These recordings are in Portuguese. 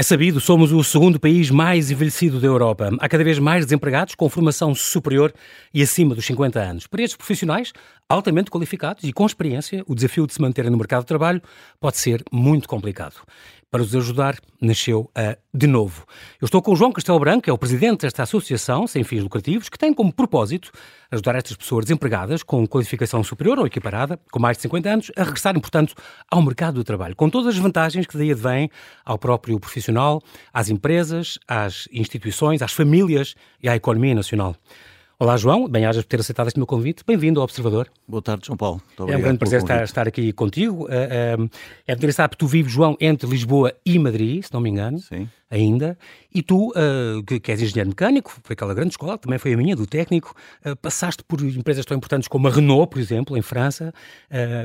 É sabido, somos o segundo país mais envelhecido da Europa. Há cada vez mais desempregados com formação superior e acima dos 50 anos. Para estes profissionais, altamente qualificados e com experiência, o desafio de se manterem no mercado de trabalho pode ser muito complicado para os ajudar, nasceu a De Novo. Eu estou com o João Castelo Branco, que é o presidente desta associação sem fins lucrativos, que tem como propósito ajudar estas pessoas desempregadas com qualificação superior ou equiparada, com mais de 50 anos, a regressarem, portanto, ao mercado do trabalho, com todas as vantagens que daí advêm ao próprio profissional, às empresas, às instituições, às famílias e à economia nacional. Olá, João. Bem-ajas por ter aceitado este meu convite. Bem-vindo ao Observador. Boa tarde, João Paulo. é um grande prazer estar, estar, aqui contigo. Uh, uh, é interessante que tu vives, João, entre Lisboa e Madrid, se não me engano. Sim. Ainda. E tu, uh, que, que, és engenheiro mecânico, foi aquela grande escola, também foi a minha, do técnico, passaste por empresas tão importantes como a Renault, por exemplo, em França,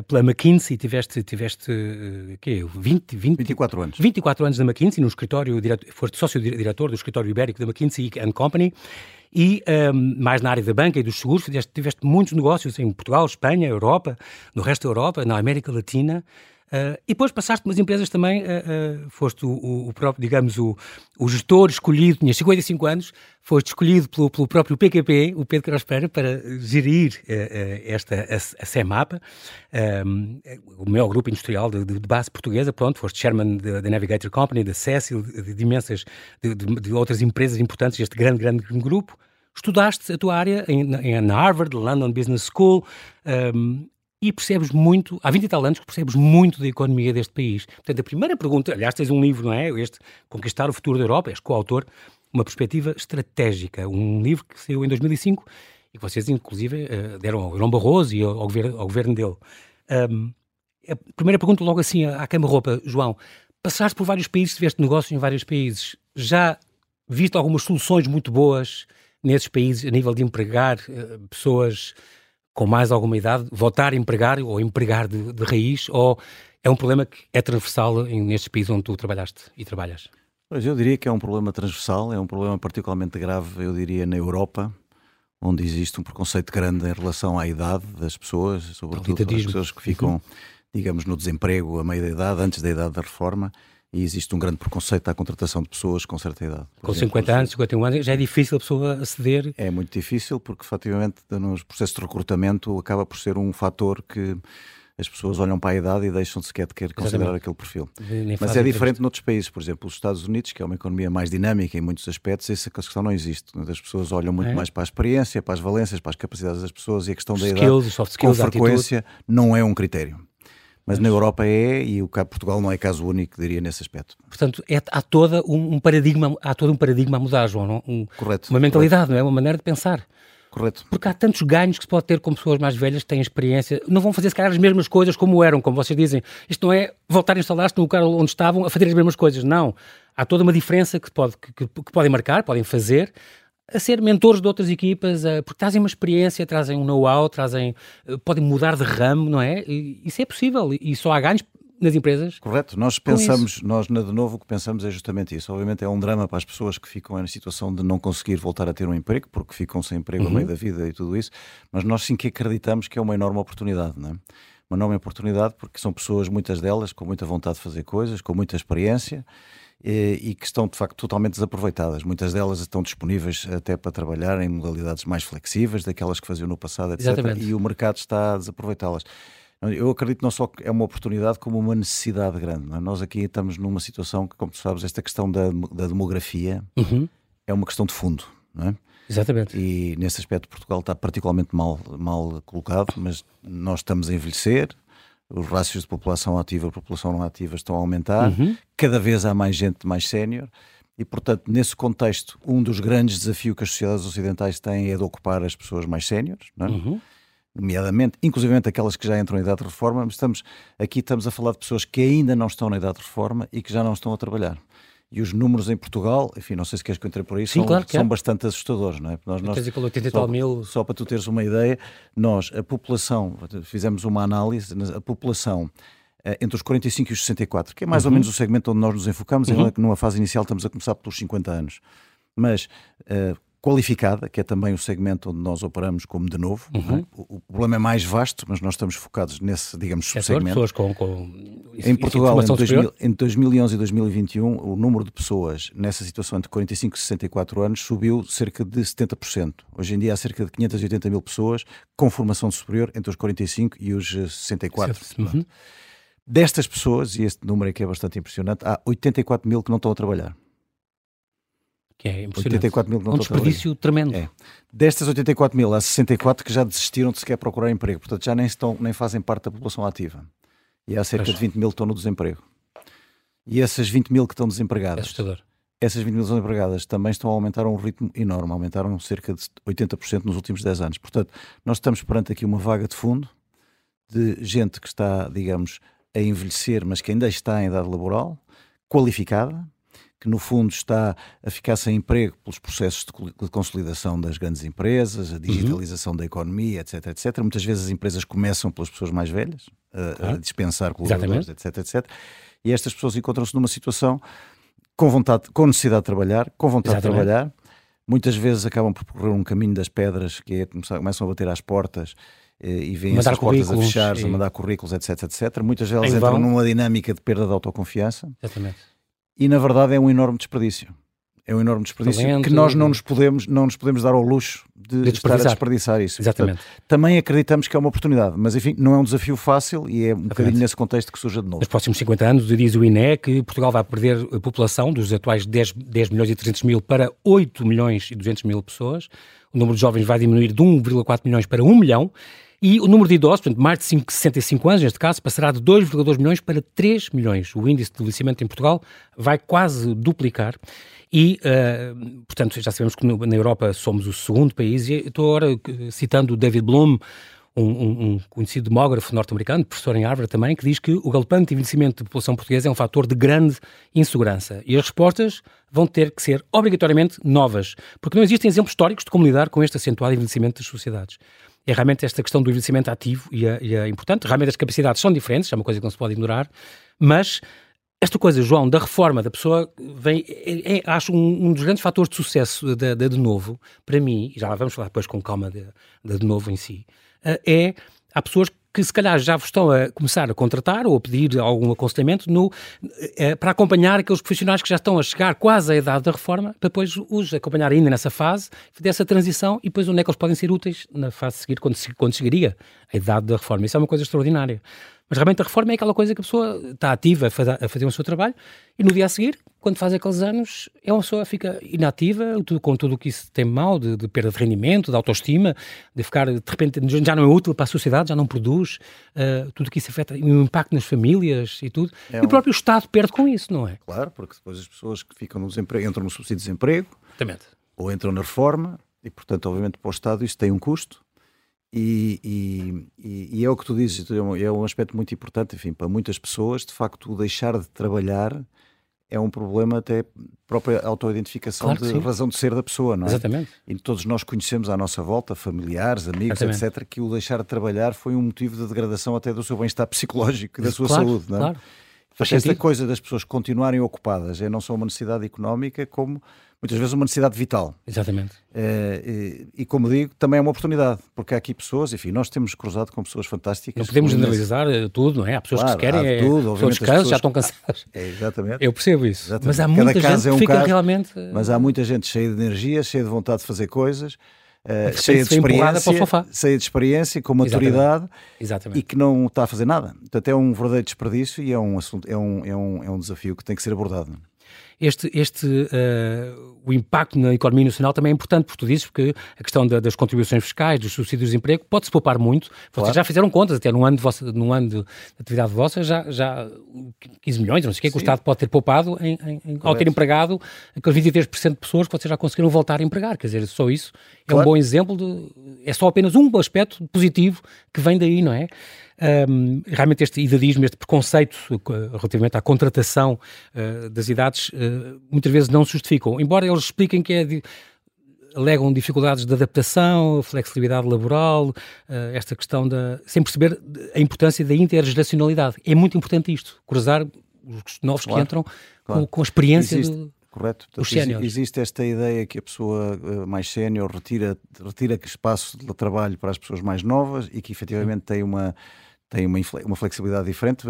pela McKinsey, tiveste, tiveste uh, quê? 20, 20, 24 anos. 24 anos na McKinsey, no escritório, foste sócio-diretor do escritório ibérico da McKinsey Company e um, mais na área da banca e dos seguros, tiveste, muitos negócios em Portugal, Espanha, Europa, no resto da Europa, na América Latina. Uh, e depois passaste umas empresas também, uh, uh, foste o, o, próprio, digamos, o, o gestor escolhido, tinha 55 anos, foste escolhido pelo, pelo próprio PQP, o Pedro Crospera, para gerir esta, a, a um, o maior grupo industrial de, de, base portuguesa, pronto, foste chairman da Navigator Company, da Cecil, de, de imensas, de, de, outras empresas importantes deste grande, grande grupo. Estudaste a tua área em, na Harvard, London Business School, um, e percebes muito, há 20 e tal anos que percebes muito da economia deste país. Portanto, a primeira pergunta, aliás, tens um livro, não é? Este, Conquistar o Futuro da Europa, és coautor, uma perspectiva estratégica, um livro que saiu em 2005 e que vocês, inclusive, eh, deram ao João Barroso e ao, governo, ao governo dele. Um, a primeira pergunta, logo assim, à cama-roupa, João, passaste por vários países, tiveste negócios em vários países, já viste algumas soluções muito boas nesses países a nível de empregar uh, pessoas com mais alguma idade voltar a empregar ou empregar de, de raiz ou é um problema que é transversal nestes países onde tu trabalhaste e trabalhas? Pois eu diria que é um problema transversal, é um problema particularmente grave, eu diria, na Europa, onde existe um preconceito grande em relação à idade das pessoas, sobretudo as pessoas que ficam, uhum. digamos, no desemprego a meio da idade, antes da idade da reforma e existe um grande preconceito à contratação de pessoas com certa idade. Com exemplo, 50 anos, 51 anos, já é difícil a pessoa aceder? É muito difícil porque, efetivamente, nos processos de recrutamento acaba por ser um fator que as pessoas olham para a idade e deixam de sequer de querer considerar Exatamente. aquele perfil. Mas é diferente noutros países, por exemplo, os Estados Unidos, que é uma economia mais dinâmica em muitos aspectos, essa questão não existe. As pessoas olham muito é. mais para a experiência, para as valências, para as capacidades das pessoas e a questão da skills, idade, skills, com frequência, não é um critério. Mas na Europa é, e o caso Portugal não é caso único, diria, nesse aspecto. Portanto, é, há, toda um, paradigma, há todo um paradigma a mudar, João. Um, correto. Uma mentalidade, correto. não é? Uma maneira de pensar. Correto. Porque há tantos ganhos que se pode ter com pessoas mais velhas que têm experiência. Não vão fazer, se calhar, as mesmas coisas como eram, como vocês dizem. Isto não é voltar a instalar-se no lugar onde estavam a fazer as mesmas coisas. Não. Há toda uma diferença que, pode, que, que podem marcar, podem fazer, a ser mentores de outras equipas, a, porque trazem uma experiência, trazem um know-how, trazem, eh, podem mudar de ramo, não é? E, isso é possível e só há ganhos nas empresas. Correto, nós pensamos, nós na de novo o que pensamos é justamente isso. Obviamente é um drama para as pessoas que ficam na situação de não conseguir voltar a ter um emprego, porque ficam sem emprego uhum. no meio da vida e tudo isso, mas nós sim que acreditamos que é uma enorme oportunidade, não é? Uma enorme oportunidade porque são pessoas, muitas delas, com muita vontade de fazer coisas, com muita experiência e que estão de facto totalmente desaproveitadas. Muitas delas estão disponíveis até para trabalhar em modalidades mais flexíveis daquelas que faziam no passado, etc. Exatamente. E o mercado está a desaproveitá-las. Eu acredito não só que é uma oportunidade, como uma necessidade grande. É? Nós aqui estamos numa situação que, como tu sabes, esta questão da, da demografia uhum. é uma questão de fundo. Não é? Exatamente. E nesse aspecto Portugal está particularmente mal, mal colocado, mas nós estamos a envelhecer, os rácios de população ativa e população não ativa estão a aumentar, uhum. cada vez há mais gente mais sénior. E, portanto, nesse contexto, um dos grandes desafios que as sociedades ocidentais têm é de ocupar as pessoas mais séniores, é? uhum. nomeadamente, inclusive aquelas que já entram em idade de reforma, mas estamos, aqui estamos a falar de pessoas que ainda não estão na idade de reforma e que já não estão a trabalhar. E os números em Portugal, enfim, não sei se queres que eu entre por aí, Sim, são, claro são é. bastante assustadores, não é? Nós, nós, só, mil... só para tu teres uma ideia, nós, a população, fizemos uma análise, a população eh, entre os 45 e os 64, que é mais uhum. ou menos o segmento onde nós nos enfocamos, uhum. numa fase inicial estamos a começar pelos 50 anos. Mas uh, qualificada, que é também o segmento onde nós operamos como de novo. Uhum. É? O, o, problema é mais vasto, mas nós estamos focados nesse, digamos, subsegmento. Pessoas com, com em Portugal, em, 2000, em 2011 e 2021, o número de pessoas nessa situação entre 45 e 64 anos subiu cerca de 70%. Hoje em dia há cerca de 580 mil pessoas com formação superior entre os 45 e os 64. Uhum. Destas pessoas, e este número aqui é bastante impressionante, há 84 mil que não estão a trabalhar. Que é impressionante. 84 mil que não um desperdício tremendo. É. Destas 84 mil, há 64 que já desistiram de sequer procurar emprego, portanto já nem, estão, nem fazem parte da população ativa. E há cerca de 20 mil que estão no desemprego. E essas 20 mil que estão desempregadas. É assustador. Essas 20 mil desempregadas também estão a aumentar a um ritmo enorme, aumentaram cerca de 80% nos últimos 10 anos. Portanto, nós estamos perante aqui uma vaga de fundo de gente que está, digamos, a envelhecer, mas que ainda está em idade laboral, qualificada, que no fundo está a ficar sem emprego pelos processos de consolidação das grandes empresas, a digitalização uhum. da economia, etc, etc. Muitas vezes as empresas começam pelas pessoas mais velhas, a, a dispensar colaboradores, etc, etc. E estas pessoas encontram-se numa situação com vontade, com necessidade de trabalhar, com vontade Exatamente. de trabalhar. Muitas vezes acabam por percorrer um caminho das pedras, que é, começam a bater às portas eh, e vêm essas portas a fechar, e... a mandar currículos, etc, etc. Muitas vezes entram numa dinâmica de perda de autoconfiança. Exatamente. E na verdade é um enorme desperdício. É um enorme desperdício Talento, que nós não nos podemos, não nos podemos dar ao luxo de, de estar a desperdiçar isso. Exatamente. Portanto, também acreditamos que é uma oportunidade, mas enfim, não é um desafio fácil e é um Exatamente. bocadinho nesse contexto que surge de novo. Nos próximos 50 anos, diz o INE que Portugal vai perder a população dos atuais 10, 10 milhões e 300 mil para 8 milhões e 200 mil pessoas. O número de jovens vai diminuir de 1,4 milhões para 1 milhão e o número de idosos, portanto, mais de 65 anos, neste caso, passará de 2,2 milhões para 3 milhões. O índice de envelhecimento em Portugal vai quase duplicar. E, uh, portanto, já sabemos que na Europa somos o segundo país. E estou agora citando o David Bloom, um, um, conhecido demógrafo norte-americano, professor em Harvard também, que diz que o galopante envelhecimento da população portuguesa é um fator de grande insegurança. E as respostas vão ter que ser obrigatoriamente novas, porque não existem exemplos históricos de como lidar com este acentuado envelhecimento das sociedades é realmente esta questão do envelhecimento ativo e é, e é importante. Realmente as capacidades são diferentes, é uma coisa que não se pode ignorar, mas esta coisa, João, da reforma da pessoa, vem, é, é, acho um, um, dos grandes fatores de sucesso da, de novo, para mim, e já lá vamos falar depois com calma da de novo em si, eh, é, há pessoas que se calhar já vos estão a começar a contratar ou a pedir algum aconselhamento no, eh, para acompanhar aqueles profissionais que já estão a chegar quase à idade da reforma, para depois os acompanhar ainda nessa fase, dessa transição, e depois onde é que eles podem ser úteis na fase seguinte, quando, quando chegaria a idade da reforma. Isso é uma coisa extraordinária. Mas realmente a reforma é aquela coisa que a pessoa está ativa a fazer, o seu trabalho e no dia a seguir, quando faz aqueles anos, é uma pessoa fica inativa, com tudo o que isso tem mal, de, de, perda de rendimento, de autoestima, de ficar, de repente, já não é útil para a sociedade, já não produz, uh, tudo que isso afeta, o impacto nas famílias e tudo. É e um... o próprio Estado perde com isso, não é? Claro, porque depois as pessoas que ficam no desemprego, entram no subsídio de desemprego, Exatamente. ou entram na reforma, e portanto, obviamente, para o Estado isso tem um custo, e, e, e, é o que tu dizes, é um aspecto muito importante, enfim, para muitas pessoas, de facto, o deixar de trabalhar é um problema até própria autoidentificação claro de razão de ser da pessoa, não é? Exatamente. E todos nós conhecemos à nossa volta, familiares, amigos, Exatamente. etc., que o deixar de trabalhar foi um motivo de degradação até do seu bem-estar psicológico e da sua claro, saúde, não é? Claro. Faz esta coisa das pessoas continuarem ocupadas é não só uma necessidade económica, como muitas vezes uma necessidade vital. Exatamente. É, e, e, como digo, também é uma oportunidade, porque há aqui pessoas, enfim, nós temos cruzado com pessoas fantásticas. Não podemos generalizar nesse... tudo, não é? Há pessoas claro, que se querem, tudo, pessoas que pessoas... já estão cansadas. É, exatamente. Eu percebo isso. Exatamente. Mas há muita Cada gente é um fica caso, realmente... Mas há muita gente cheia de energia, cheia de vontade de fazer coisas, Uh, cheia de experiência, cheia de experiência, com maturidade Exatamente. Exatamente. e que não está a fazer nada. Portanto, é um verdadeiro desperdício e é um assunto, é um, é um, é um desafio que tem que ser abordado este, este uh, o impacto na economia nacional também é importante, porque tu dizes que a questão da, das contribuições fiscais, dos subsídios de emprego, pode-se poupar muito. Vocês já fizeram contas, até num ano de, vossa, num ano de atividade vossa, já, já 15 milhões, não sei o que, é que o Estado pode ter poupado em, em, ao ter empregado aqueles 23% de pessoas que vocês já conseguiram voltar a empregar. Quer dizer, só isso é claro. um bom exemplo de. É só apenas um aspecto positivo que vem daí, não é? Um, realmente este idadismo, este preconceito uh, relativamente à contratação uh, das idades, uh, muitas vezes não se justificam. Embora eles expliquem que é de, alegam dificuldades de adaptação, flexibilidade laboral, esta questão da. sem perceber a importância da intergeracionalidade. É muito importante isto, cruzar os novos claro, que entram claro. com, com, a experiência existe, do, Correto. Portanto, existe esta ideia que a pessoa mais sénior retira, retira espaço de trabalho para as pessoas mais novas e que efetivamente tem uma tem uma, uma flexibilidade diferente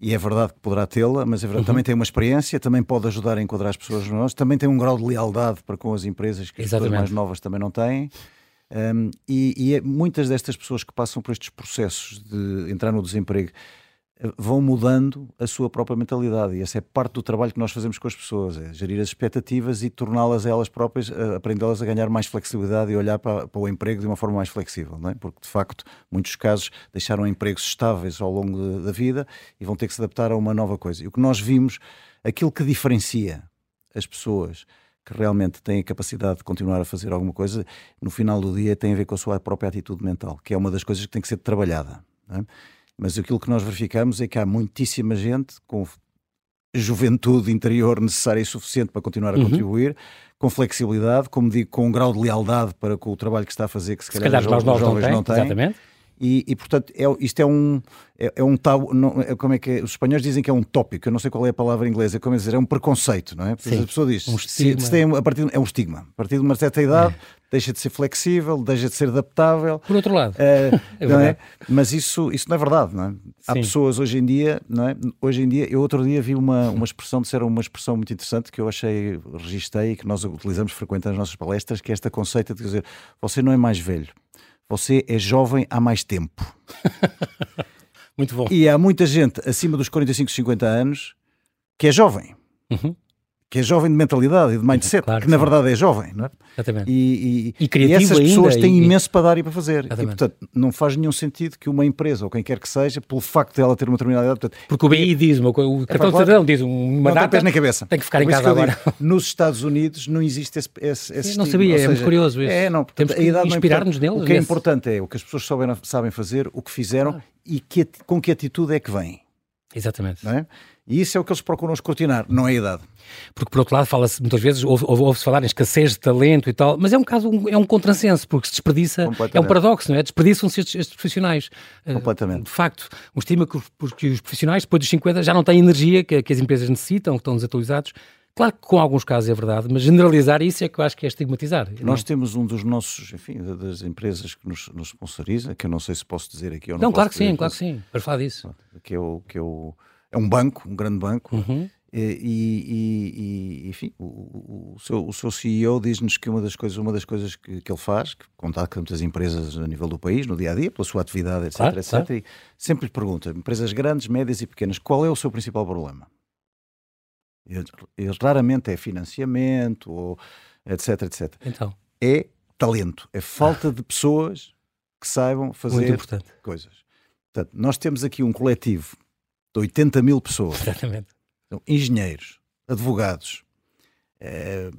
e é verdade que poderá tê-la, mas é verdade, uhum. também tem uma experiência, também pode ajudar a enquadrar as pessoas nós, também tem um grau de lealdade para com as empresas que Exatamente. as pessoas mais novas também não têm. Um, e, e é, muitas destas pessoas que passam por estes processos de entrar no desemprego vão mudando a sua própria mentalidade e essa é parte do trabalho que nós fazemos com as pessoas, é gerir as expectativas e torná-las elas próprias, aprendê-las a ganhar mais flexibilidade e olhar para, para, o emprego de uma forma mais flexível, é? porque de facto muitos casos deixaram empregos estáveis ao longo da vida e vão ter que se adaptar a uma nova coisa. E o que nós vimos, aquilo que diferencia as pessoas que realmente têm a capacidade de continuar a fazer alguma coisa, no final do dia tem a ver com a sua própria atitude mental, que é uma das coisas que tem que ser trabalhada. Não é? Mas aquilo que nós verificamos é que há muitíssima gente com juventude interior necessária e suficiente para continuar a uhum. contribuir, com flexibilidade, como digo, com um grau de lealdade para com o trabalho que está a fazer, que se, se calhar, calhar os, os jovens não têm. Não têm. E, e, portanto, é, isto é um. É, é um tal. Não, é, como é que é? Os espanhóis dizem que é um tópico, eu não sei qual é a palavra inglesa, é como é dizer, é um preconceito, não é? Sim, a pessoa diz, um se, se tem, a partir, é um estigma. A partir de uma certa idade, é. Deixa de ser flexível, deixa de ser adaptável. Por outro lado, é, não é? Mas isso, isso não é verdade, não é? Há Sim. pessoas hoje em dia, não é? Hoje em dia, eu outro dia vi uma, uma expressão, disseram uma expressão muito interessante que eu achei, registrei e que nós utilizamos frequentemente nas nossas palestras, que é esta conceito de dizer, você não é mais velho você é jovem há mais tempo. Muito bom. E há muita gente acima dos 45, 50 anos que é jovem. Uhum que é jovem de mentalidade e de mindset, claro, que na verdade é jovem, não é? Exatamente. E, e, e, e essas pessoas ainda, têm imenso para dar e para fazer. Exatamente. E, portanto, não faz nenhum sentido que uma empresa ou quem quer que seja, pelo facto de ela ter uma determinada idade... Portanto, Porque o BI diz, o cartão é, de cidadão diz uma não data, na cabeça. tem que ficar em casa agora. Digo, nos Estados Unidos não existe esse, esse, esse Não sabia, seja, é muito curioso isso. É, não, portanto, Temos que inspirar-nos neles. O que é importante é o que as pessoas sabem, sabem fazer, o que fizeram ah. e que, com que atitude é que vêm. Exatamente. É? E isso é o que eles procuram escrutinar, não é a idade. Porque, por outro lado, fala-se muitas vezes, ouve-se ouve falar em escassez de talento e tal, mas é um caso, é um contrassenso, porque se desperdiça, é um paradoxo, não é? Desperdiçam-se estes, estes, profissionais. Eh, Completamente. De facto, um estima que os, que os profissionais, depois dos 50, já não têm energia que, que as empresas necessitam, que estão desatualizados. Claro que com alguns casos é verdade, mas generalizar isso é que eu acho que é estigmatizar. Nós temos um dos nossos, enfim, das empresas que nos, nos sponsoriza, que eu não sei se posso dizer aqui ou não. Não, claro que sim, claro que sim, para falar disso. Que é o, que é o é um banco, um grande banco, uhum. e, e, e, enfim, o, o, seu, o seu CEO diz-nos que uma das coisas, uma das coisas que, que ele faz, que contacta muitas empresas a nível do país, no dia a dia, pela sua atividade, etc, claro, etc, claro. e sempre lhe pergunta, empresas grandes, médias e pequenas, qual é o seu principal problema? Ele, raramente é financiamento, ou etc, etc. Então. É talento, é falta de pessoas que saibam fazer coisas. Portanto, nós temos aqui um coletivo de 80 mil pessoas. Exatamente. Então, engenheiros, advogados, é,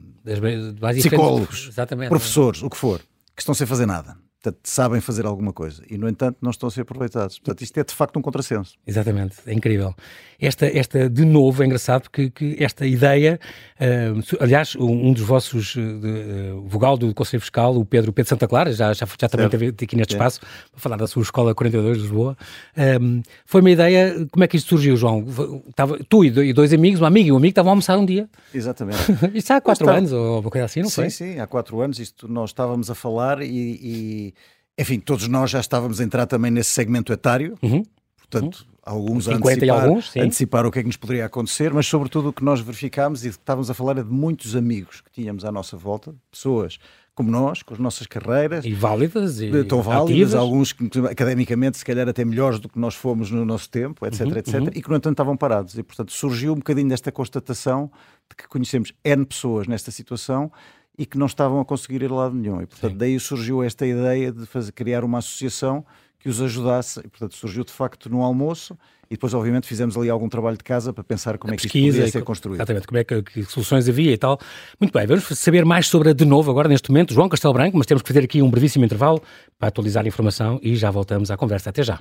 psicólogos, professores, o que for, que estão sem fazer nada. Portanto, sabem fazer alguma coisa e, no entanto, não estão a ser aproveitados. Portanto, isto é de facto um contrassenso. Exatamente, é incrível. Esta, esta de novo, é engraçado porque que esta ideia, uh, aliás, um, dos vossos uh, vogal do Conselho Fiscal, o Pedro Pedro Santa Clara, já, já, já também esteve aqui neste espaço para falar da sua escola 42 de Lisboa. Um, foi uma ideia, como é que isto surgiu, João? Estava, tu e dois amigos, um amigo e um amigo, estavam a almoçar um dia. Exatamente. isto há quatro anos, ou uma coisa assim, não sim, foi? Sim, sim, há quatro anos, isto nós estávamos a falar e, e enfim, todos nós já estávamos a entrar também nesse segmento etário, uhum. portanto, uhum. alguns a antecipar, alguns, antecipar o que é que nos poderia acontecer, mas sobretudo o que nós verificámos e que estávamos a falar é de muitos amigos que tínhamos à nossa volta, pessoas como nós, com as nossas carreiras. E válidas. E tão válidas, alguns academicamente se calhar até melhores do que nós fomos no nosso tempo, etc, uhum, etc, uhum. e que no entanto estavam parados. E portanto surgiu um bocadinho desta constatação de que conhecemos N pessoas nesta situação e que não estavam a conseguir ir a lado nenhum. E, portanto, Sim. daí surgiu esta ideia de fazer, criar uma associação que os ajudasse. E, portanto, surgiu de facto no almoço e depois, obviamente, fizemos ali algum trabalho de casa para pensar como a é que pesquisa, isto podia ser construído. Exatamente, como é que, que, soluções havia e tal. Muito bem, vamos saber mais sobre a de novo agora, neste momento, João Castelo Branco, mas temos que fazer aqui um brevíssimo intervalo para atualizar a informação e já voltamos à conversa. Até já.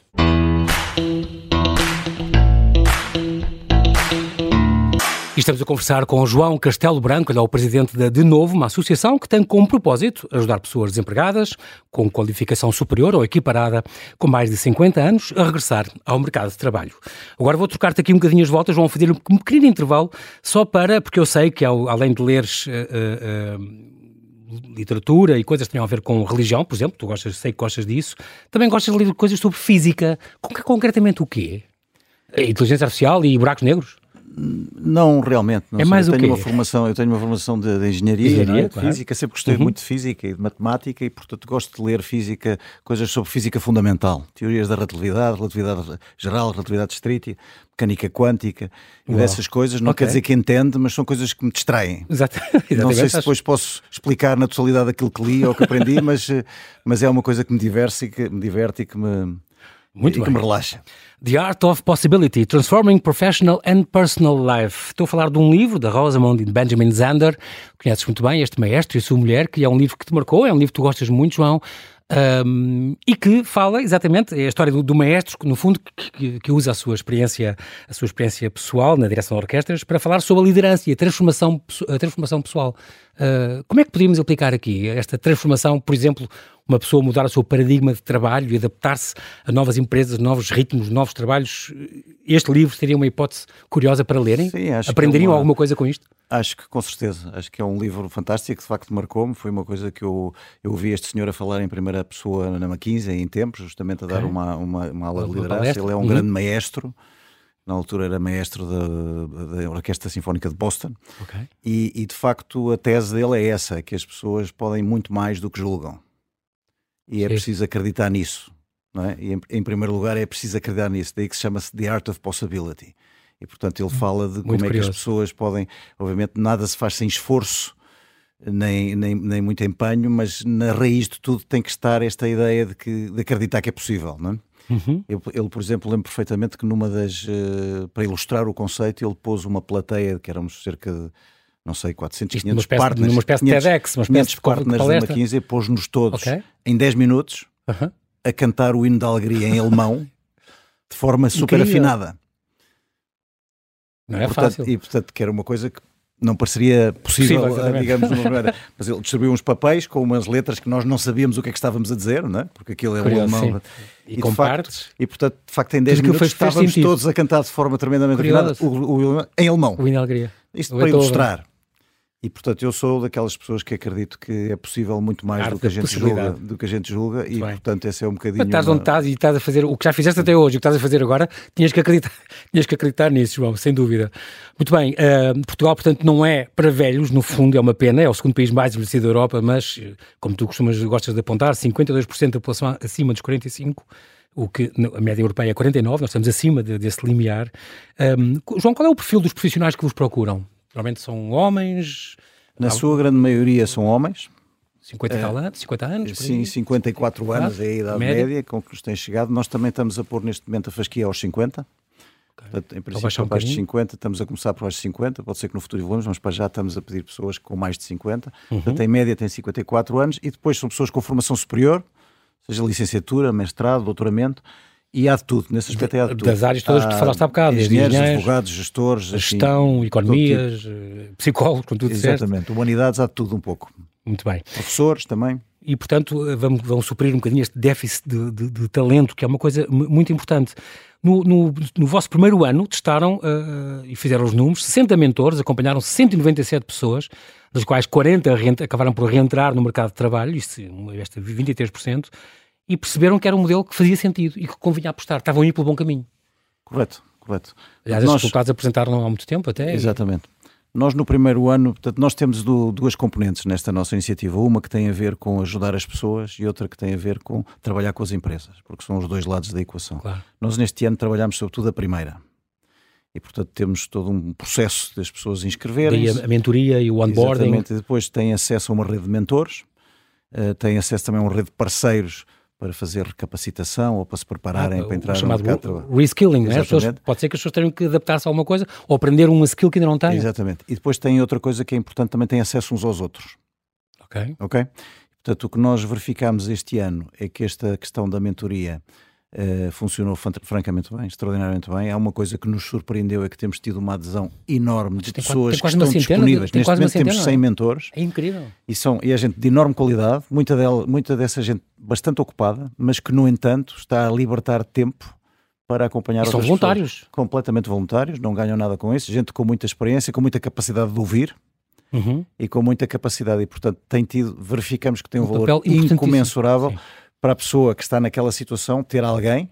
E estamos a conversar com João Castelo Branco, ele é o presidente da De Novo, uma associação que tem como propósito ajudar pessoas desempregadas, com qualificação superior ou equiparada, com mais de 50 anos, a regressar ao mercado de trabalho. Agora vou trocar-te aqui um bocadinho as voltas, João, fazer um pequeno intervalo, só para, porque eu sei que além de leres uh, uh, literatura e coisas que tenham a ver com religião, por exemplo, tu gostas, sei que gostas disso. Também gostas de ler coisas sobre física. Concretamente o quê? Inteligência artificial e buracos negros? Não, realmente. Não é sei. mais eu o tenho quê? uma formação, eu tenho uma formação de, de engenharia, Engenharia, é? claro. física, sempre gostei Uhum. muito de física e de matemática e, portanto, gosto de ler física, coisas sobre física fundamental, teorias da relatividade, relatividade geral, relatividade estrita, mecânica quântica e Uau. dessas coisas. Não Ok. quer dizer que entende, mas são coisas que me distraem. Exato. Não sei se depois posso explicar na totalidade aquilo que li ou que aprendi, mas, eh, mas é uma coisa que me diverte e que me, diverte e que me, Muito e que bem. me relaxa. The Art of Possibility, Transforming Professional and Personal Life. Estou a falar de um livro da Rosamund e de Benjamin Zander. Conheces muito bem este maestro e a sua mulher, que é um livro que te marcou, é um livro que tu gostas muito, João, um, e que fala exatamente, é a história do, do maestro, que no fundo que, que- que usa a sua experiência, a sua experiência pessoal na direção de orquestras para falar sobre a liderança e a transformação, a transformação pessoal. Uh, como é que poderíamos aplicar aqui esta transformação, por exemplo, uma pessoa mudar o seu paradigma de trabalho e adaptar-se a novas empresas, novos ritmos, novos trabalhos? Este livro seria uma hipótese curiosa para lerem? Sim, acho que é Aprenderiam uma- alguma coisa com isto? Acho que com certeza, acho que é um livro fantástico, de facto marcou-me, foi uma coisa que eu, eu ouvi este senhor a falar em primeira pessoa na McKinsey em tempos, justamente a dar uma, uma, uma aula de liderança, ele é um Uhum. grande maestro, na altura era maestro da, da Orquestra Sinfónica de Boston, Ok. e, e de facto a tese dele é essa, que as pessoas podem muito mais do que julgam, e é Sim. preciso acreditar nisso, não é? E em, em primeiro lugar é preciso acreditar nisso, daí que se chama-se The Art of Possibility. E portanto ele fala de como é que curioso. as pessoas podem, obviamente nada se faz sem esforço, nem, nem, nem muito empenho, mas na raiz de tudo tem que estar esta ideia de, que, de acreditar que é possível, não é? Uhum. Ele, ele, por exemplo, lembro perfeitamente que numa das. eh, para ilustrar o conceito, ele pôs uma plateia, que éramos cerca de, não sei, 400, Isto 500 numa espécie, partners. numa espécie 500, de TEDx, uma 500 espécie de partners da palestra. McKinsey, pôs-nos todos Ok. em 10 minutos Aham. a cantar o hino da alegria em alemão de forma super Incrível. afinada. Não é portanto, fácil. E portanto, que era uma coisa que não pareceria possível, Possível, exatamente. digamos. Mas ele distribuiu uns papéis com umas letras que nós não sabíamos o que é que estávamos a dizer, não é? Porque aquilo é um Curioso, alemão. sim. E, de com facto, partes, E portanto, de facto, em 10 aquilo minutos estávamos sentido. todos a cantar de forma tremendamente afinada o, o- em alemão. o hino da alegria. Isto o para ilustrar. E portanto, eu sou daquelas pessoas que acredito que é possível muito mais Arte do que a gente julga, do que a gente julga e bem. portanto, esse é um bocadinho. Mas estás onde uma- estás e estás a fazer o que já fizeste até hoje, o que estás a fazer agora, tinhas que acreditar, tinhas que acreditar nisso, João, sem dúvida. Muito bem, eh, Portugal, portanto, não é para velhos, no fundo é uma pena, é o segundo país mais envelhecido da Europa, mas, eh, como tu costumas, gostas de apontar, 52% da população acima dos 45, o que a média europeia é 49, nós estamos acima de- desse limiar. Ahm, João, qual é o perfil dos profissionais que vos procuram? Normalmente são homens, Na sua grande maioria são homens, 50 e tal anos, 50 anos? sim, 54 anos é a idade Média. média. com que nos tem chegado. Nós também estamos a pôr neste momento a fasquia aos 50. Portanto, em princípio, baixar um abaixo de bocadinho. 50, estamos a começar por baixo de 50, pode ser que no futuro evoluamos, mas para já estamos a pedir pessoas com mais de 50. Uhum. Portanto, em média tem 54 anos e depois são pessoas com formação superior, seja licenciatura, mestrado, doutoramento, e há de tudo, nesse aspecto há de tudo. Das áreas todas que tu Há falaste há bocado, engenheiros, engenheiros, advogados, gestores, assim, gestão, economias, eh, psicólogos, como tu disseste. Exatamente, humanidades há de tudo um pouco. Muito bem. Professores também. E, portanto, eh, vão, vão suprir um bocadinho este déficit de, de- de talento, que é uma coisa mu- muito importante. No, no- no vosso primeiro ano, testaram eh, e fizeram os números, 60 mentores, acompanharam 197 pessoas, das quais 40 reent- acabaram por reentrar no mercado de trabalho, isto, esta 23%, e perceberam que era um modelo que fazia sentido e que convinha apostar, estavam a ir pelo bom caminho. Correto, correto. Aliás, os Nós- resultados apresentaram há muito tempo até. Exatamente. Nós no primeiro ano, portanto, nós temos du- duas componentes nesta nossa iniciativa. Uma que tem a ver com ajudar as pessoas e outra que tem a ver com trabalhar com as empresas, porque são os dois lados da equação. Claro. Nós neste ano trabalhamos sobretudo a primeira. E portanto temos todo um processo das pessoas Daí inscreverem. a, a mentoria e o onboarding. Exatamente, e depois têm acesso a uma rede de mentores, eh, têm acesso também a uma rede de parceiros para fazer recapacitação ou para se prepararem Ah, para entrar no mercado de trabalho. reskilling, é? Exatamente. pode ser que as pessoas tenham que adaptar-se a alguma coisa ou aprender uma skill que ainda não têm. Exatamente. E depois tem outra coisa que é importante, também tem acesso uns aos outros. Ok. ok? Portanto, o que nós verificamos este ano é que esta questão da mentoria eh, funcionou francamente bem, extraordinariamente bem. Há uma coisa que nos surpreendeu é que temos tido uma adesão enorme de tem pessoas que quase uma estão centena disponíveis. Neste momento temos centena, 100 não é? mentores É incrível. e, são, e é gente de enorme qualidade, muita, dela, muita dessa gente bastante ocupada, mas que, no entanto, está a libertar tempo para acompanhar E são voluntários. pessoas. Completamente voluntários, não ganham nada com isso. Gente com muita experiência, com muita capacidade de ouvir uhum. e com muita capacidade. E, portanto, tem tido, verificamos que tem um, um valor incomensurável para a pessoa que está naquela situação ter alguém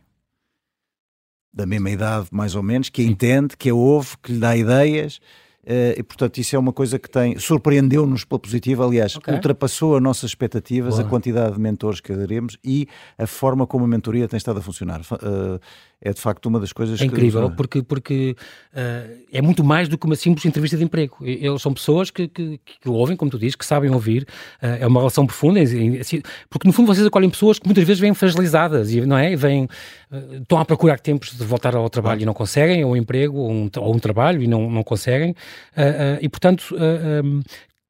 da mesma idade, mais ou menos, que a entende, que a ouve, que lhe dá ideias Uh, e portanto isso é uma coisa que tem surpreendeu-nos pela positiva, aliás, okay. ultrapassou as nossas expectativas, Boa. a quantidade de mentores que aderemos e a forma como a mentoria tem estado a funcionar. Uh, é de facto uma das coisas é incrível, que... porque, porque uh, é muito mais do que uma simples entrevista de emprego. Eles são pessoas que, que, que ouvem, como tu dizes, que sabem ouvir, uh, é uma relação profunda, assim, porque no fundo vocês acolhem pessoas que muitas vezes vêm fragilizadas, não é? E vêm, uh, estão a procurar tempos de voltar ao trabalho e não conseguem, ou um emprego, ou um, ou um trabalho e não, não conseguem, e portanto um,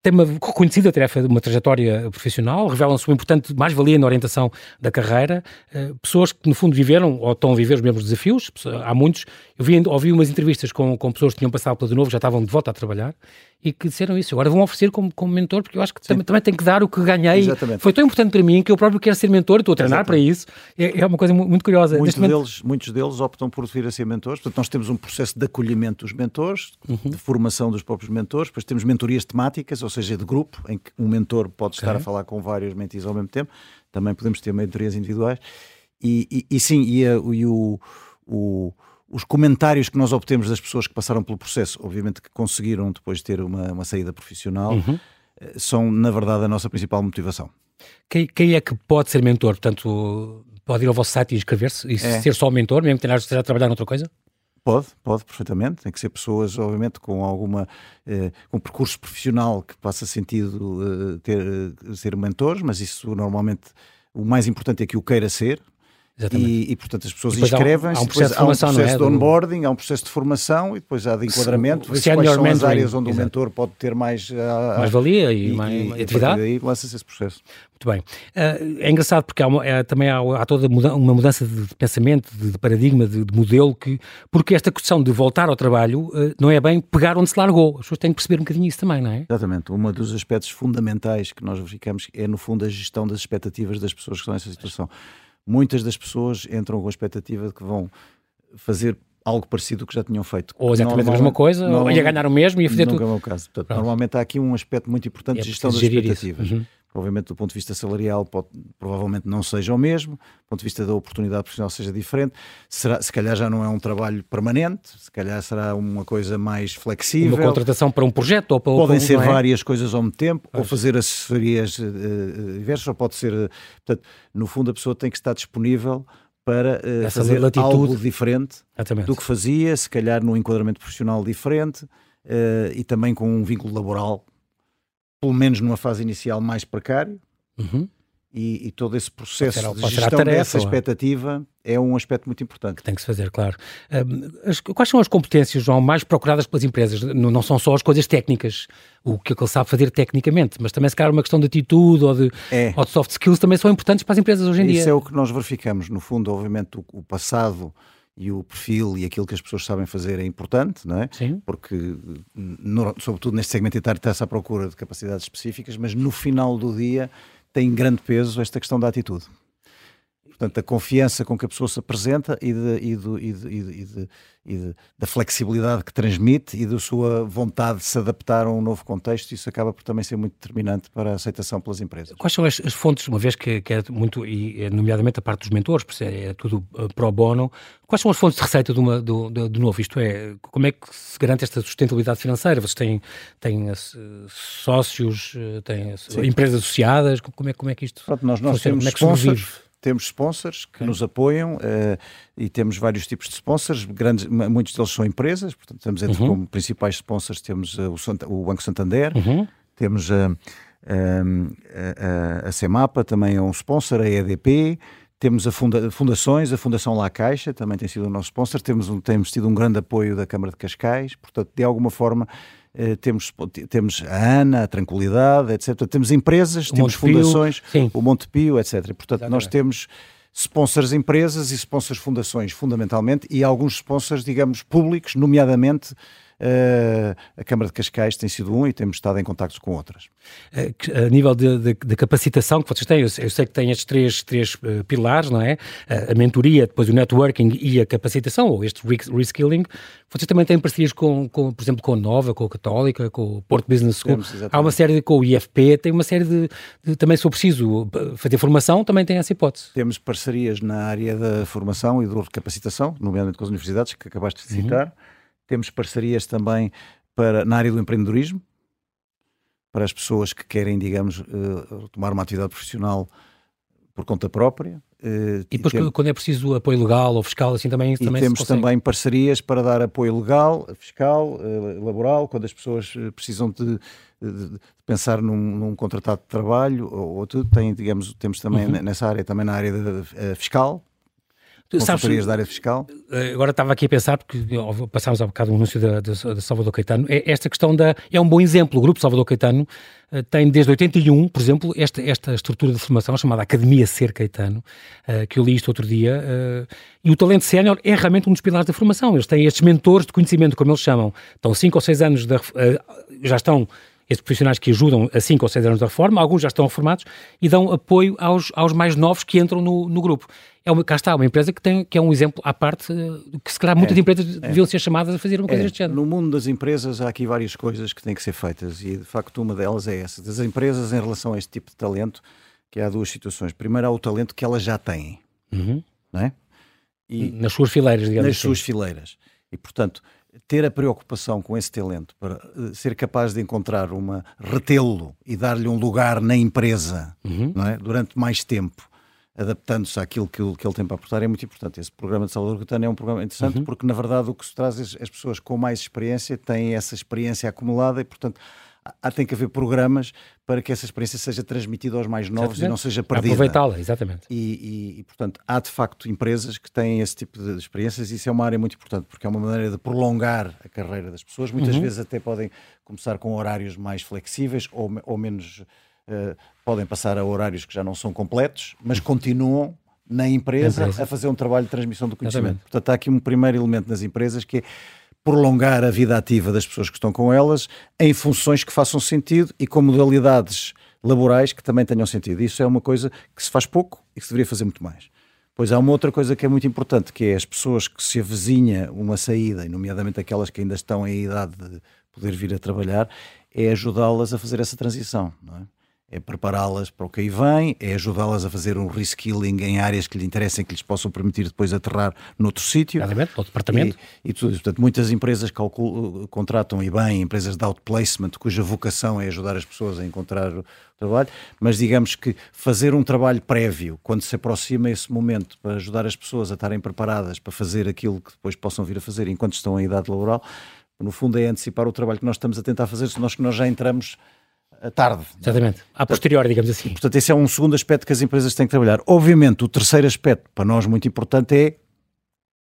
tem uma reconhecida tarefa, uma trajetória profissional, revelam-se uma importante mais-valia na orientação da carreira, uh, pessoas que no fundo viveram ou estão a viver os mesmos desafios, há muitos, eu vi, ouvi umas entrevistas com, com pessoas que tinham passado pelo de novo, já estavam de volta a trabalhar, e que disseram isso. Agora vão oferecer como, como mentor, porque eu acho que também, também tem que dar o que ganhei. Exatamente. Foi tão importante para mim que eu próprio quero ser mentor, estou a treinar Exatamente. para isso. É, é, uma coisa muito curiosa. Muitos deles, momento... muitos deles optam por vir a ser mentores. Portanto, nós temos um processo de acolhimento dos mentores, uhum. de formação dos próprios mentores, depois temos mentorias temáticas, ou seja, de grupo, em que um mentor pode estar okay. a falar com vários mentis ao mesmo tempo. Também podemos ter mentorias individuais. E, e, e sim, e, a, e o, o os comentários que nós obtemos das pessoas que passaram pelo processo, obviamente que conseguiram depois ter uma, uma saída profissional, uhum. Eh, são, na verdade, a nossa principal motivação. Quem, quem, é que pode ser mentor? Portanto, pode ir ao vosso site e inscrever-se e é. ser só mentor, mesmo que tenha a trabalhar noutra coisa? Pode, pode perfeitamente. Tem que ser pessoas, obviamente, com alguma eh, com um percurso profissional que faça sentido eh, ter, eh, ser mentores, mas isso normalmente o mais importante é que o queira ser, e, e, portanto as pessoas inscrevem-se, há, um processo, de, formação, há um processo é? de onboarding, há um processo de formação e depois há de enquadramento, se, quais são as áreas onde Exato. o mentor pode ter mais, uh, mais valia e, e mais e, atividade. E lança-se esse processo. Muito bem. Uh, é engraçado porque há uma, é, também há, há, toda uma mudança de pensamento, de, de paradigma, de, de, modelo, que, porque esta questão de voltar ao trabalho uh, não é bem pegar onde se largou. As pessoas têm que perceber um bocadinho isso também, não é? Exatamente. Um dos aspectos fundamentais que nós verificamos é, no fundo, a gestão das expectativas das pessoas que estão nessa situação muitas das pessoas entram com a expectativa de que vão fazer algo parecido que já tinham feito. Ou exatamente a mesma coisa, ou ia ganhar o mesmo e ia fazer nunca tudo. é o caso. Portanto, normalmente há aqui um aspecto muito importante é de gestão das expectativas. Uhum. Obviamente, do ponto de vista salarial, pode, provavelmente não seja o mesmo, do ponto de vista da oportunidade profissional, seja diferente. Será, se calhar já não é um trabalho permanente, se calhar será uma coisa mais flexível. Uma contratação para um projeto ou para Podem para, ser é? várias coisas ao mesmo tempo, pois. ou fazer assessorias uh, diversas, ou pode ser. Uh, portanto, no fundo, a pessoa tem que estar disponível para uh, fazer latitude. algo diferente Exatamente. do que fazia, se calhar num enquadramento profissional diferente e também com um vínculo laboral pelo menos numa fase inicial, mais precário. Uhum. E, e, todo esse processo de gestão tarefa, dessa expectativa é um aspecto muito importante. Que tem que se fazer, claro. as, quais são as competências, João, mais procuradas pelas empresas? Não, não, são só as coisas técnicas, o que ele sabe fazer tecnicamente, mas também se calhar uma questão de atitude ou de, é. ou de soft skills também são importantes para as empresas hoje em Isso dia. Isso é o que nós verificamos. No fundo, obviamente, o, o passado e o perfil e aquilo que as pessoas sabem fazer é importante, não é? Sim. Porque, no, sobretudo neste segmento etário, está-se à procura de capacidades específicas, mas no final do dia tem grande peso esta questão da atitude. Portanto, a confiança com que a pessoa se apresenta e, de, e, do, e, de, e, de, e da flexibilidade que transmite e da sua vontade de se adaptar a um novo contexto, isso acaba por também ser muito determinante para a aceitação pelas empresas. Quais são as, as fontes, uma vez que, que, é muito, e é nomeadamente a parte dos mentores, é, é tudo uh, pro bono, quais são as fontes de receita de uma, do, novo? Isto é, como é que se garante esta sustentabilidade financeira? Vocês têm, têm uh, sócios, uh, têm empresas associadas? Como é, como é que isto Pronto, nós, nós funciona? Temos como é que sponsors, temos sponsors que nos apoiam uh, e temos vários tipos de sponsors, grandes, muitos deles são empresas, portanto temos entre uhum. como principais sponsors temos uh, o, o, Banco Santander, uhum. temos uh, a, a CEMAPA, também é um sponsor, a EDP, temos a funda, fundações, a Fundação La Caixa também tem sido o nosso sponsor, temos, temos tido um grande apoio da Câmara de Cascais, portanto de alguma forma eh, temos, temos a ANA, a Tranquilidade, etc. Temos empresas, o temos fundações, Pio, o Montepio, etc. Portanto, Exatamente. nós temos sponsors empresas e sponsors fundações, fundamentalmente, e alguns sponsors, digamos, públicos, nomeadamente a Câmara de Cascais tem sido um e temos estado em contactos com outras. A nível de, de, de capacitação que vocês têm, eu, eu, sei que têm estes três, três uh, pilares, não é? A, mentoria, depois o networking e a capacitação, ou este reskilling. Vocês também têm parcerias com, com, por exemplo, com a Nova, com a Católica, com o Porto Business School. Temos, Há uma série, com o IFP, tem uma série de, de, também se for preciso fazer formação, também tem essa hipótese. Temos parcerias na área da formação e de capacitação, nomeadamente com as universidades, que acabaste de uhum. citar. Uhum temos parcerias também para, na área do empreendedorismo, para as pessoas que querem, digamos, uh, tomar uma atividade profissional por conta própria. Uh, e depois, tem... quando é preciso apoio legal ou fiscal, assim também, e também temos também parcerias para dar apoio legal, fiscal, uh, laboral, quando as pessoas precisam de, de, de pensar num, num, contratado de trabalho ou, ou tudo. Tem, digamos, temos também uhum. nessa área, também na área de, fiscal, consultorias da área fiscal? Eh, agora estava aqui a pensar, porque passámos há bocado o anúncio da, da, Salvador Caetano, é, esta questão da. É um bom exemplo. O Grupo Salvador Caetano uh, tem desde 81, por exemplo, esta, esta estrutura de formação chamada Academia Ser Caetano, uh, que eu li isto outro dia, e o talento sénior é realmente um dos pilares da formação. Eles têm estes mentores de conhecimento, como eles chamam. Estão 5 ou 6 anos, já estão estes profissionais que ajudam a 5 ou 6 anos da reforma, alguns já estão reformados e dão apoio aos, aos mais novos que entram no, no grupo é uma, cá está, uma empresa que, tem, que é um exemplo à parte, eh, que se calhar muitas é, empresas é. deviam ser chamadas a fazer uma coisa é. deste género. No mundo das empresas há aqui várias coisas que têm que ser feitas e de facto uma delas é essa. Das empresas em relação a este tipo de talento, que há duas situações. Primeiro há o talento que elas já têm, uhum. não é? E nas suas fileiras, digamos Nas assim. suas fileiras. E portanto, ter a preocupação com esse talento para eh, ser capaz de encontrar uma retê-lo e dar-lhe um lugar na empresa uhum. é? durante mais tempo adaptando-se àquilo que, que ele tem para aportar, é muito importante. Esse programa de Salvador Caetano é um programa interessante uhum. porque, na verdade, o que se traz é as pessoas com mais experiência têm essa experiência acumulada e, portanto, há, tem que haver programas para que essa experiência seja transmitida aos mais novos exatamente. e não seja perdida. Aproveitá-la, exatamente. E, e, e, portanto, há de facto empresas que têm esse tipo de experiências e isso é uma área muito importante porque é uma maneira de prolongar a carreira das pessoas. Muitas uhum. vezes até podem começar com horários mais flexíveis ou, ou menos uh, podem passar a horários que já não são completos, mas continuam na empresa, empresa. a fazer um trabalho de transmissão do conhecimento. Exatamente. Portanto, há aqui um primeiro elemento nas empresas que é prolongar a vida ativa das pessoas que estão com elas em funções que façam sentido e com modalidades laborais que também tenham sentido. Isso é uma coisa que se faz pouco e que se deveria fazer muito mais. Pois há uma outra coisa que é muito importante, que é as pessoas que se avizinha uma saída, nomeadamente aquelas que ainda estão em idade de poder vir a trabalhar, é ajudá-las a fazer essa transição. Não é? É prepará-las para o que aí vem, é ajudá-las a fazer um reskilling em áreas que lhes interessem, que lhes possam permitir depois aterrar noutro sítio. Exatamente, para o departamento. E, e tudo isso. Portanto, muitas empresas calculam, contratam e bem, empresas de outplacement, cuja vocação é ajudar as pessoas a encontrar o trabalho, mas digamos que fazer um trabalho prévio, quando se aproxima esse momento, para ajudar as pessoas a estarem preparadas para fazer aquilo que depois possam vir a fazer enquanto estão em idade laboral, no fundo é antecipar o trabalho que nós estamos a tentar fazer, se nós que nós já entramos tarde. Exatamente, a posteriori, digamos assim. Portanto, esse é um segundo aspecto que as empresas têm que trabalhar. Obviamente, o terceiro aspecto, para nós muito importante, é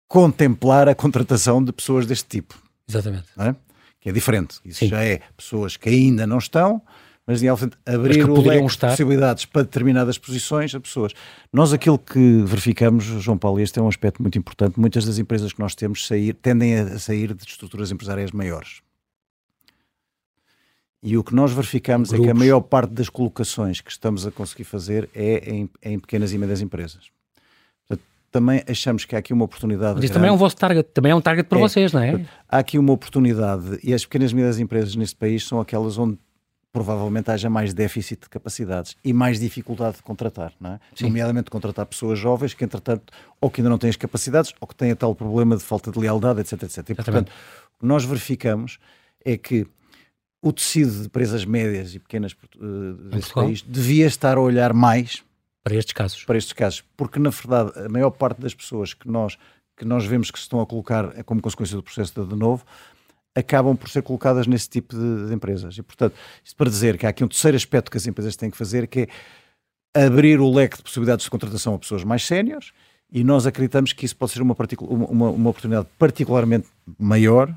contemplar a contratação de pessoas deste tipo. Exatamente. É? Que é diferente. Isso Sim. já é pessoas que ainda não estão, mas em abrir o leque estar. de possibilidades para determinadas posições a pessoas. Nós aquilo que verificamos, João Paulo, este é um aspecto muito importante, muitas das empresas que nós temos sair, tendem a sair de estruturas empresariais maiores. E o que nós verificamos Grupos. é que a maior parte das colocações que estamos a conseguir fazer é em, é em pequenas e médias empresas. Portanto, também achamos que há aqui uma oportunidade. Mas isso também é um vosso target, também é um target para é, vocês, não é? Há aqui uma oportunidade e as pequenas e médias empresas neste país são aquelas onde provavelmente haja mais déficit de capacidades e mais dificuldade de contratar, não é? Sim. Nomeadamente contratar pessoas jovens que, entretanto, ou que ainda não têm as capacidades ou que têm a tal problema de falta de lealdade, etc, etc. E, portanto, o que nós verificamos é que o tecido de empresas médias e pequenas uh, deste país devia estar a olhar mais para estes casos. Para estes casos, porque na verdade a maior parte das pessoas que nós que nós vemos que se estão a colocar como consequência do processo de, de novo acabam por ser colocadas nesse tipo de, de, empresas. E portanto, isto para dizer que há aqui um terceiro aspecto que as empresas têm que fazer que é abrir o leque de possibilidades de contratação a pessoas mais séniores e nós acreditamos que isso pode ser uma, uma, uma oportunidade particularmente maior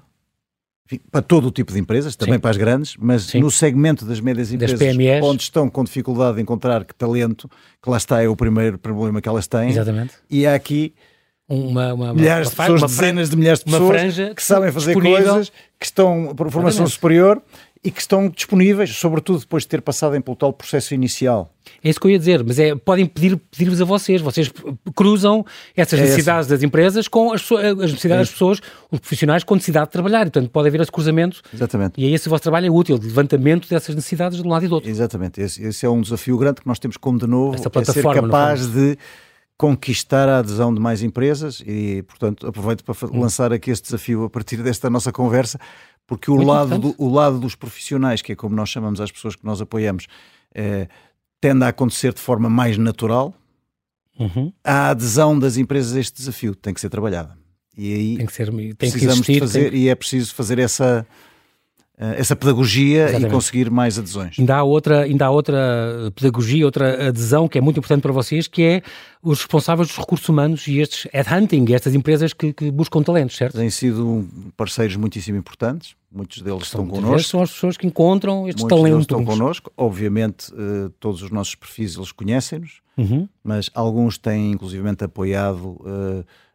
para todo o tipo de empresas, também Sim. para as grandes, mas Sim. no segmento das médias empresas, onde estão com dificuldade de encontrar que talento, que lá está é o primeiro problema que elas têm. Exatamente. E há aqui uma, uma, milhares uma, de pessoas, uma, dezenas de milhares de pessoas que sabem fazer disponível. coisas, que estão por formação superior e que estão disponíveis, sobretudo depois de ter passado em pelo tal processo inicial. É isso que eu ia dizer, mas é, podem pedir, pedir-vos a vocês, vocês cruzam essas é necessidades essa. das empresas com as, as necessidades é das pessoas, os profissionais com necessidade de trabalhar, portanto pode haver esse cruzamento. Exatamente. E aí esse vosso trabalho é útil, de levantamento dessas necessidades de um lado e do outro. Exatamente, esse, esse é um desafio grande que nós temos como de novo, é ser capaz de conquistar a adesão de mais empresas e, portanto, aproveito para hum. lançar aqui este desafio a partir desta nossa conversa, porque o lado, do, o lado dos profissionais, que é como nós chamamos as pessoas que nós apoiamos, é, tende a acontecer de forma mais natural. Uhum. A adesão das empresas a este desafio tem que ser trabalhada. E aí tem que ser, tem precisamos que existir, fazer, tem... e é preciso fazer essa, eh, essa pedagogia Exatamente. e conseguir mais adesões. Ainda há, outra, ainda há outra pedagogia, outra adesão que é muito importante para vocês, que é os responsáveis dos recursos humanos e estes headhunting, estas empresas que, que buscam talentos, certo? Têm sido parceiros muitíssimo importantes, muitos deles estão connosco. São as pessoas que encontram estes muitos talentos. estão connosco, obviamente uh, todos os nossos perfis eles conhecem-nos, uhum. mas alguns têm inclusivamente apoiado...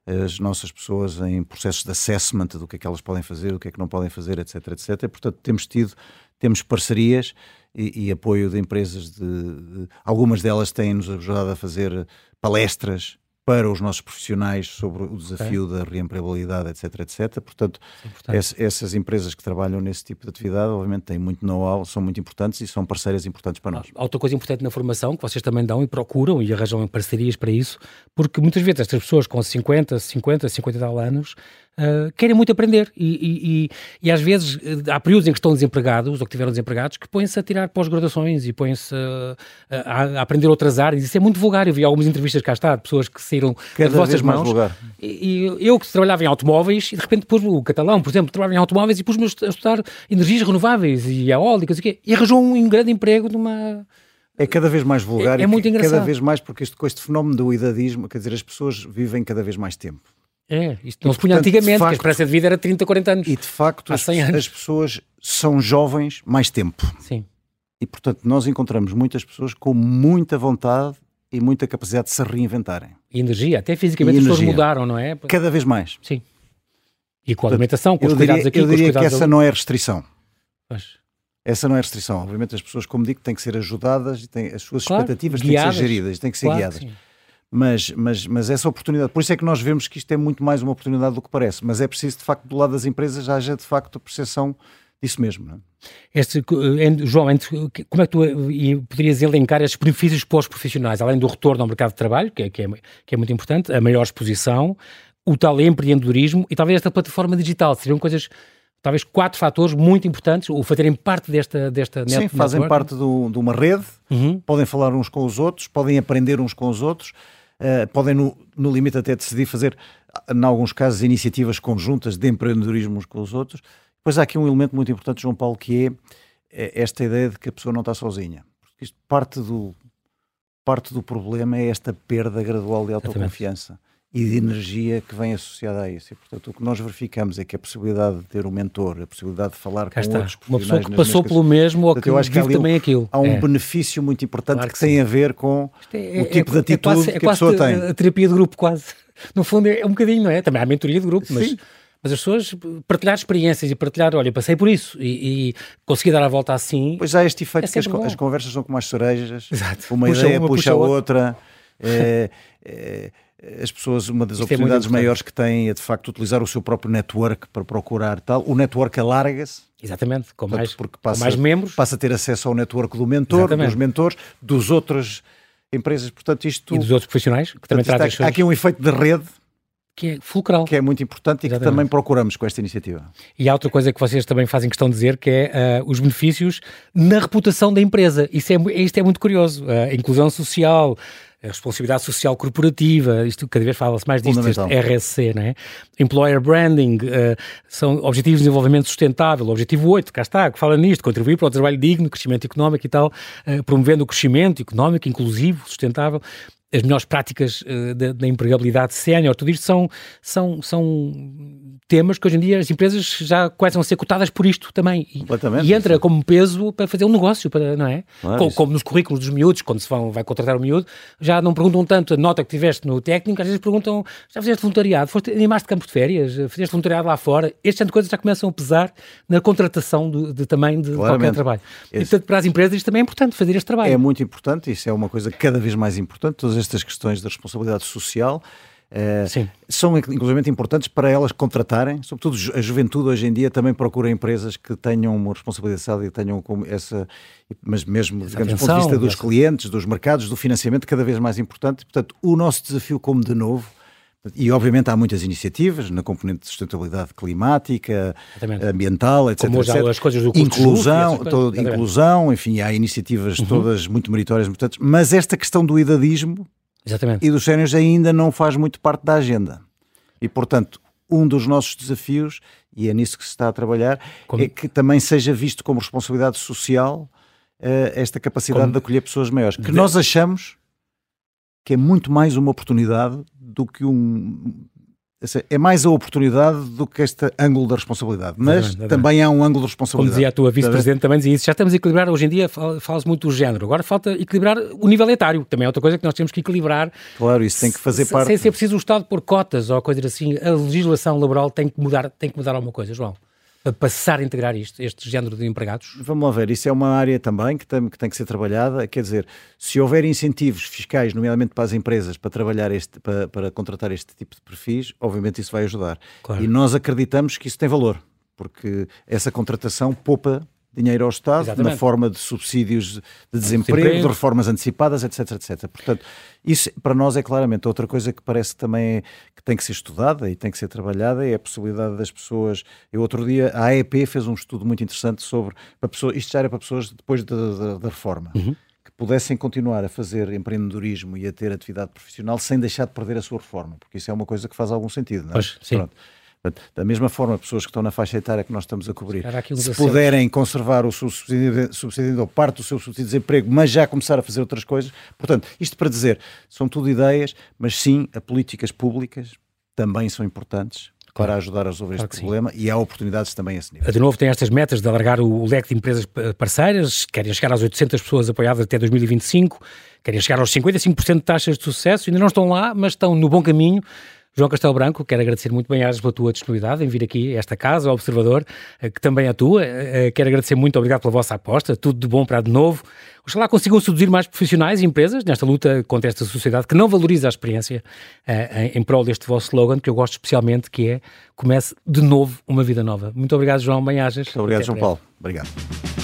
As nossas pessoas em processos de assessment do que é que elas podem fazer, o que é que não podem fazer, etc, etc. Portanto, temos tido, temos parcerias e, e apoio de empresas de, de, algumas delas têm-nos ajudado a fazer palestras para os nossos profissionais sobre o desafio okay. da reempregabilidade, etc, etc. Portanto, é essas empresas que trabalham nesse tipo de atividade, obviamente, têm muito know-how, são muito importantes e são parceiras importantes para nós. Há outra coisa importante na formação que vocês também dão e procuram e arranjam parcerias para isso, porque muitas vezes estas pessoas com 50, 50, 50 e tal anos uh, querem muito aprender e, e, e, e, às vezes uh, há períodos em que estão desempregados ou que tiveram desempregados que põem-se a tirar pós-graduações e põem-se uh, a, a, aprender outras áreas. Isso é muito vulgar. Eu vi algumas entrevistas cá está, de pessoas que saíram Cada das vossas mãos. E, eu que trabalhava em automóveis e de repente pus o catalão, por exemplo, trabalhava em automóveis e pus-me a estudar energias renováveis e eólicas e, quê, e arranjou um grande emprego numa é cada vez mais vulgar é, é muito engraçado. cada vez mais porque este, com este fenómeno do idadismo, quer dizer, as pessoas vivem cada vez mais tempo. É, isto não se punha antigamente, facto, a esperança de vida era 30, 40 anos. E de facto as, as, pessoas são jovens mais tempo. Sim. E portanto nós encontramos muitas pessoas com muita vontade e muita capacidade de se reinventarem. E energia, até fisicamente as pessoas mudaram, não é? Cada vez mais. Sim. E com a alimentação, com os diria, cuidados aqui, Eu diria que essa ali. não é restrição. Pois. Essa não é restrição. Obviamente as pessoas, como digo, têm que ser ajudadas e têm, as suas claro, expectativas guiadas. têm que ser geridas, têm que ser claro guiadas. Que mas, mas, mas essa oportunidade, por isso é que nós vemos que isto é muito mais uma oportunidade do que parece, mas é preciso de facto do lado das empresas haja de facto a percepção disso mesmo. Não é? este, João, como é que tu poderias elencar estes benefícios para os profissionais, além do retorno ao mercado de trabalho, que é, que é, que é muito importante, a maior exposição, o tal empreendedorismo e talvez esta plataforma digital, seriam coisas talvez quatro fatores muito importantes, o fazerem parte desta, desta Sim, fazem network. parte do, de uma rede, uhum. podem falar uns com os outros, podem aprender uns com os outros, uh, podem, no, no limite, até decidir fazer, em alguns casos, iniciativas conjuntas de empreendedorismo uns com os outros. Depois há aqui um elemento muito importante, João Paulo, que é, é esta ideia de que a pessoa não está sozinha. Porque isto parte do, parte do problema é esta perda gradual de autoconfiança. E de energia que vem associada a isso. E, portanto, o que nós verificamos é que a possibilidade de ter um mentor, a possibilidade de falar Cá com está. outros Uma pessoa que passou pelo mesmo ou que eu acho que também aquilo. Há um é. benefício muito importante claro que, que tem a ver com é, o tipo é, de atitude quase, que a pessoa tem. A terapia de grupo, quase. No fundo, é um bocadinho, não é? Também há mentoria de grupo, mas... Sim. Mas as pessoas partilhar experiências e partilhar, olha, passei por isso e, e consegui dar a volta assim. Pois há este efeito é que as, as, conversas são como as cerejas, Exato. uma puxa ideia uma, puxa, a outra. É, é, as pessoas, uma das Isto é oportunidades é maiores que têm é de facto utilizar o seu próprio network para procurar tal. O network alarga-se. Exatamente, com mais, porque passa, mais membros. Passa a ter acesso ao network do mentor, Exatamente. dos mentores, dos outras empresas. Portanto, isto. E dos outros profissionais que também trazem. Há aqui um efeito de rede que é fulcral. Que é muito importante Exatamente. e que também procuramos com esta iniciativa. E há outra coisa que vocês também fazem questão de dizer, que é uh, os benefícios na reputação da empresa. Isso é, isto é muito curioso. Uh, a inclusão social, a responsabilidade social corporativa, isto cada vez fala-se mais disto, este RSC, né? Employer Branding, uh, são Objetivos de Desenvolvimento Sustentável, objetivo 8, cá está, que fala nisto, contribuir para o trabalho digno, crescimento económico e tal, uh, promovendo o crescimento económico, inclusivo, sustentável. As melhores práticas uh, da, da, empregabilidade sénior, tudo isto são, são, são temas que hoje em dia as empresas já começam a ser cotadas por isto também. E, e entra como peso para fazer um negócio, para, não é? Claro, como, como, nos currículos dos miúdos, quando se vão, vai contratar o um miúdo, já não perguntam tanto a nota que tiveste no técnico, às vezes perguntam, já fizeste voluntariado, foste animaste de campo de férias, fizeste voluntariado lá fora, este tipo de coisas já começam a pesar na contratação de, de também de Claramente. qualquer trabalho. Esse... E portanto, para as empresas isto também é importante, fazer este trabalho. É muito importante, isso é uma coisa cada vez mais importante, todas estas questões da responsabilidade social, Uh, são inclusive importantes para elas contratarem, sobretudo a juventude hoje em dia também procura empresas que tenham uma responsabilidade e tenham como essa, mas mesmo digamos, do ponto de vista dos clientes, dos mercados, do financiamento, cada vez mais importante. Portanto, o nosso desafio, como de novo, e obviamente há muitas iniciativas na componente de sustentabilidade climática, Exatamente. ambiental, etc. Como etc. as coisas do inclusão, todo, inclusão, enfim, há iniciativas uhum. todas muito meritórias, importantes, mas esta questão do idadismo Exatamente. e dos séniores ainda não faz muito parte da agenda. E, portanto, um dos nossos desafios, e é nisso que se está a trabalhar, como... é que também seja visto como responsabilidade social uh, esta capacidade como... de acolher pessoas maiores, que de... nós achamos que é muito mais uma oportunidade do que um. É mais a oportunidade do que este ângulo da responsabilidade, mas também há um ângulo de responsabilidade. Como dizia a tua vice-presidente, também dizia isso. Já estamos a equilibrar, hoje em dia fala-se muito do género, agora falta equilibrar o nível etário, também é outra coisa que nós temos que equilibrar. Claro, isso tem que fazer parte. Sem ser preciso o Estado por cotas ou coisas assim, a legislação laboral tem que mudar, tem que mudar alguma coisa, João para passar a integrar isto, este género de empregados? Vamos lá ver, isso é uma área também que tem, que tem que ser trabalhada, quer dizer, se houver incentivos fiscais, nomeadamente para as empresas, para trabalhar este, para, para contratar este tipo de perfis, obviamente isso vai ajudar. Claro. E nós acreditamos que isso tem valor, porque essa contratação poupa dinheiro ao Estado Exatamente. na forma de subsídios de desemprego, desemprego, de reformas antecipadas, etc, etc. Portanto, isso para nós é claramente outra coisa que parece que também é, que tem que ser estudada e tem que ser trabalhada é a possibilidade das pessoas. Eu outro dia a AEP fez um estudo muito interessante sobre para pessoas, isto já era para pessoas depois da, da, da reforma. Uhum. Que pudessem continuar a fazer empreendedorismo e a ter atividade profissional sem deixar de perder a sua reforma, porque isso é uma coisa que faz algum sentido, não é? Pois, sim. Pronto. Da mesma forma, pessoas que estão na faixa etária que nós estamos a cobrir, se puderem conservar o seu subsídio, subsídio ou parte do seu subsídio de desemprego, mas já começar a fazer outras coisas. Portanto, isto para dizer, são tudo ideias, mas sim, as políticas públicas também são importantes Claro. para ajudar a resolver claro este problema sim. e há oportunidades também a esse nível. De novo, tem estas metas de alargar o leque de empresas parceiras, querem chegar às 800 pessoas apoiadas até 2025, querem chegar aos 55% de taxas de sucesso, ainda não estão lá, mas estão no bom caminho. João Castelo Branco, quero agradecer muito bem às pela tua disponibilidade em vir aqui a esta casa, ao Observador, eh, que também é tua. Eh, quero agradecer muito, obrigado pela vossa aposta, tudo de bom para de novo. Oxalá consigam seduzir mais profissionais e empresas nesta luta contra esta sociedade que não valoriza a experiência eh, em prol deste vosso slogan, que eu gosto especialmente, que é Comece de novo uma vida nova. Muito obrigado, João. Muito obrigado, João Paulo. Obrigado.